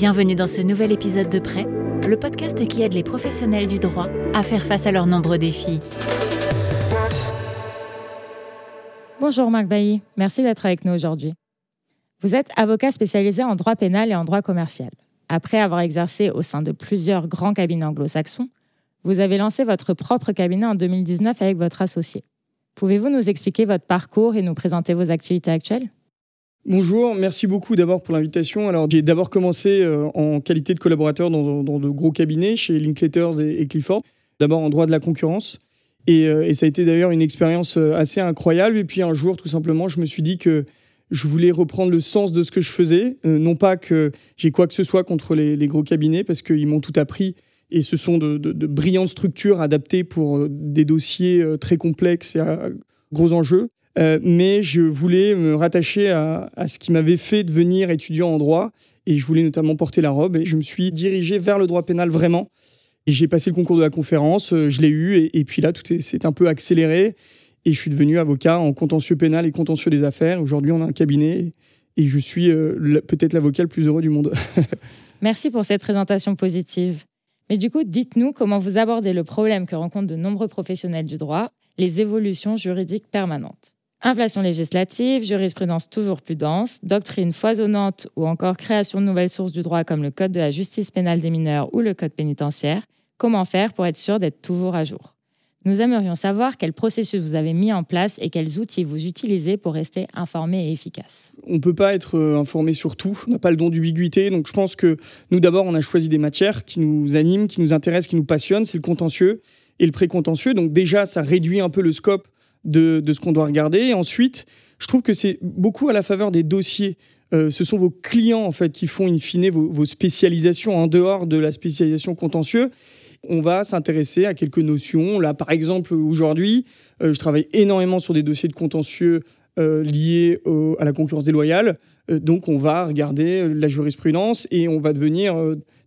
Bienvenue dans ce nouvel épisode de Prêt, le podcast qui aide les professionnels du droit à faire face à leurs nombreux défis. Bonjour Marc Bailly, merci d'être avec nous aujourd'hui. Vous êtes avocat spécialisé en droit pénal et en droit commercial. Après avoir exercé au sein de plusieurs grands cabinets anglo-saxons, vous avez lancé votre propre cabinet en 2019 avec votre associé. Pouvez-vous nous expliquer votre parcours et nous présenter vos activités actuelles? Bonjour, merci beaucoup d'abord pour l'invitation. Alors, j'ai d'abord commencé euh, en qualité de collaborateur dans, de gros cabinets chez Linklaters et, Clifford, d'abord en droit de la concurrence. Euh, et, ça a été d'ailleurs une expérience euh, assez incroyable. Et puis un jour, tout simplement, je me suis dit que je voulais reprendre le sens de ce que je faisais. non pas que j'ai quoi que ce soit contre les, gros cabinets, parce qu'ils m'ont tout appris. Et ce sont de, de, brillantes structures adaptées pour des dossiers très complexes et à gros enjeux. Euh, mais je voulais me rattacher à, ce qui m'avait fait devenir étudiant en droit. Et je voulais notamment porter la robe. Et je me suis dirigé vers le droit pénal vraiment. Et j'ai passé le concours de la conférence, euh, je l'ai eu. Et, puis là, tout s'est un peu accéléré. Et je suis devenu avocat en contentieux pénal et contentieux des affaires. Aujourd'hui, on a un cabinet. Et je suis euh, peut-être l'avocat le plus heureux du monde. Merci pour cette présentation positive. Mais du coup, dites-nous comment vous abordez le problème que rencontrent de nombreux professionnels du droit, les évolutions juridiques permanentes. Inflation législative, jurisprudence toujours plus dense, doctrine foisonnante ou encore création de nouvelles sources du droit comme le Code de la justice pénale des mineurs ou le Code pénitentiaire. Comment faire pour être sûr d'être toujours à jour? Nous aimerions savoir quel processus vous avez mis en place et quels outils vous utilisez pour rester informé et efficace. On ne peut pas être euh, informé sur tout, on n'a pas le don d'ubiguïté, donc je pense que nous d'abord on a choisi des matières qui nous animent, qui nous intéressent, qui nous passionnent, c'est le contentieux et le précontentieux, donc déjà ça réduit un peu le scope de, ce qu'on doit regarder. Ensuite, je trouve que c'est beaucoup à la faveur des dossiers. Euh, ce sont vos clients en fait qui font in fine vos, spécialisations en dehors de la spécialisation contentieux. On va s'intéresser à quelques notions. Là, par exemple, aujourd'hui, euh, je travaille énormément sur des dossiers de contentieux euh, liés à la concurrence déloyale. donc, on va regarder la jurisprudence et on va devenir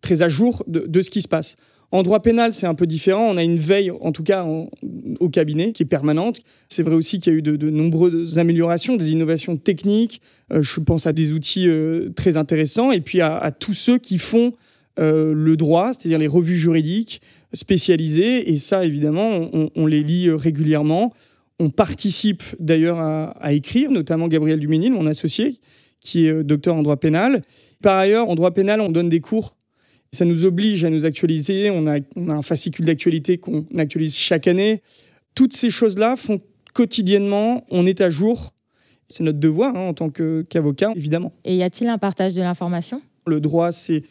très à jour de ce qui se passe. En droit pénal, c'est un peu différent. On a une veille, en tout cas au cabinet, qui est permanente. C'est vrai aussi qu'il y a eu de, nombreuses améliorations, des innovations techniques. Euh, je pense à des outils euh, très intéressants. Et puis à, tous ceux qui font euh, le droit, c'est-à-dire les revues juridiques spécialisées. Et ça, évidemment, on, les lit régulièrement. On participe d'ailleurs à, écrire, notamment Gabriel Duménil, mon associé, qui est docteur en droit pénal. Par ailleurs, en droit pénal, on donne des cours ça nous oblige à nous actualiser. On a, un fascicule d'actualité qu'on actualise chaque année. Toutes ces choses-là font quotidiennement, on est à jour. C'est notre devoir hein, en tant qu'avocat, évidemment. Et y a-t-il un partage de l'information? Le droit, c'est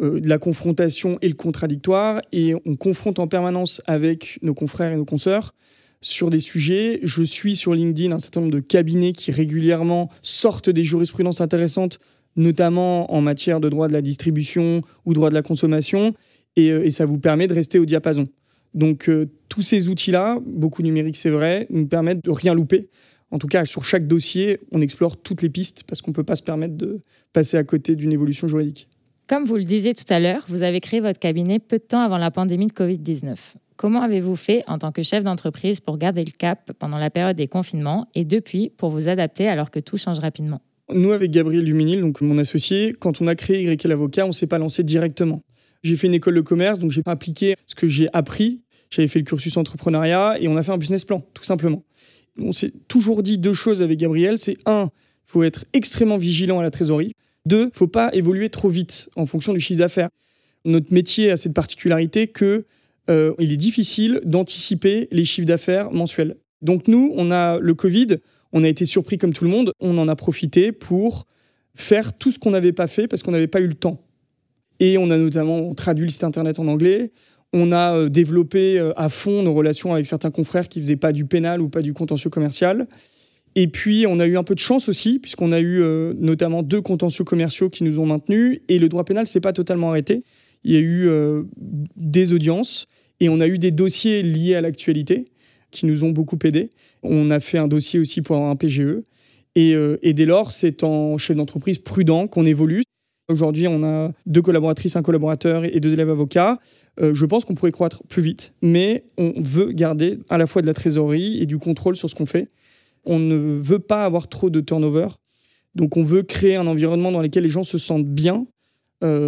euh, la confrontation et le contradictoire. Et on confronte en permanence avec nos confrères et nos consoeurs sur des sujets. Je suis sur LinkedIn un certain nombre de cabinets qui régulièrement sortent des jurisprudences intéressantes notamment en matière de droit de la distribution ou droit de la consommation, et, euh, ça vous permet de rester au diapason. Donc euh, tous ces outils-là, beaucoup numériques c'est vrai, nous permettent de rien louper. En tout cas, sur chaque dossier, on explore toutes les pistes parce qu'on ne peut pas se permettre de passer à côté d'une évolution juridique. Comme vous le disiez tout à l'heure, vous avez créé votre cabinet peu de temps avant la pandémie de Covid-19. Comment avez-vous fait en tant que chef d'entreprise pour garder le cap pendant la période des confinements et depuis pour vous adapter alors que tout change rapidement? Nous, avec Gabriel Duminil, donc mon associé, quand on a créé Y l'avocat, on s'est pas lancé directement. J'ai fait une école de commerce, donc j'ai appliqué ce que j'ai appris. J'avais fait le cursus entrepreneuriat et on a fait un business plan, tout simplement. On s'est toujours dit deux choses avec Gabriel. C'est un, il faut être extrêmement vigilant à la trésorerie. Deux, faut pas évoluer trop vite en fonction du chiffre d'affaires. Notre métier a cette particularité que euh, il est difficile d'anticiper les chiffres d'affaires mensuels. Donc nous, on a le Covid, on a été surpris comme tout le monde. On en a profité pour faire tout ce qu'on n'avait pas fait parce qu'on n'avait pas eu le temps. Et on a notamment traduit le site internet en anglais. On a euh, développé euh, à fond nos relations avec certains confrères qui faisaient pas du pénal ou pas du contentieux commercial. Et puis, on a eu un peu de chance aussi, puisqu'on a eu euh, notamment deux contentieux commerciaux qui nous ont maintenus. Et le droit pénal s'est pas totalement arrêté. Il y a eu des audiences et on a eu des dossiers liés à l'actualité qui nous ont beaucoup aidés. On a fait un dossier aussi pour avoir un PGE. Euh, et, dès lors, c'est en chef d'entreprise prudent qu'on évolue. Aujourd'hui, on a deux collaboratrices, un collaborateur et deux élèves avocats. Euh, je pense qu'on pourrait croître plus vite, mais on veut garder à la fois de la trésorerie et du contrôle sur ce qu'on fait. On ne veut pas avoir trop de turnover. Donc, on veut créer un environnement dans lequel les gens se sentent bien,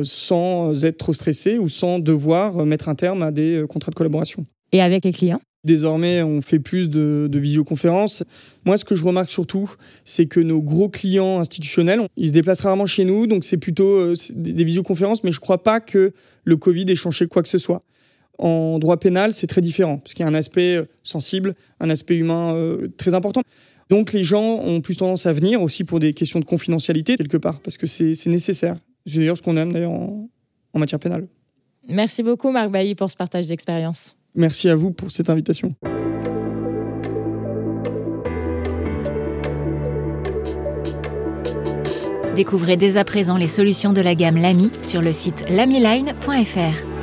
sans être trop stressé ou sans devoir mettre un terme à des contrats de collaboration. Et avec les clients? Désormais, on fait plus de, visioconférences. Moi, ce que je remarque surtout, c'est que nos gros clients institutionnels, ils se déplacent rarement chez nous, donc c'est plutôt des, visioconférences, mais je ne crois pas que le Covid ait changé quoi que ce soit. En droit pénal, c'est très différent, parce qu'il y a un aspect sensible, un aspect humain très important. Donc les gens ont plus tendance à venir aussi pour des questions de confidentialité quelque part, parce que c'est nécessaire. C'est d'ailleurs ce qu'on aime d'ailleurs en, matière pénale. Merci beaucoup Marc Bailly pour ce partage d'expérience. Merci à vous pour cette invitation. Découvrez dès à présent les solutions de la gamme Lamy sur le site lamyline.fr.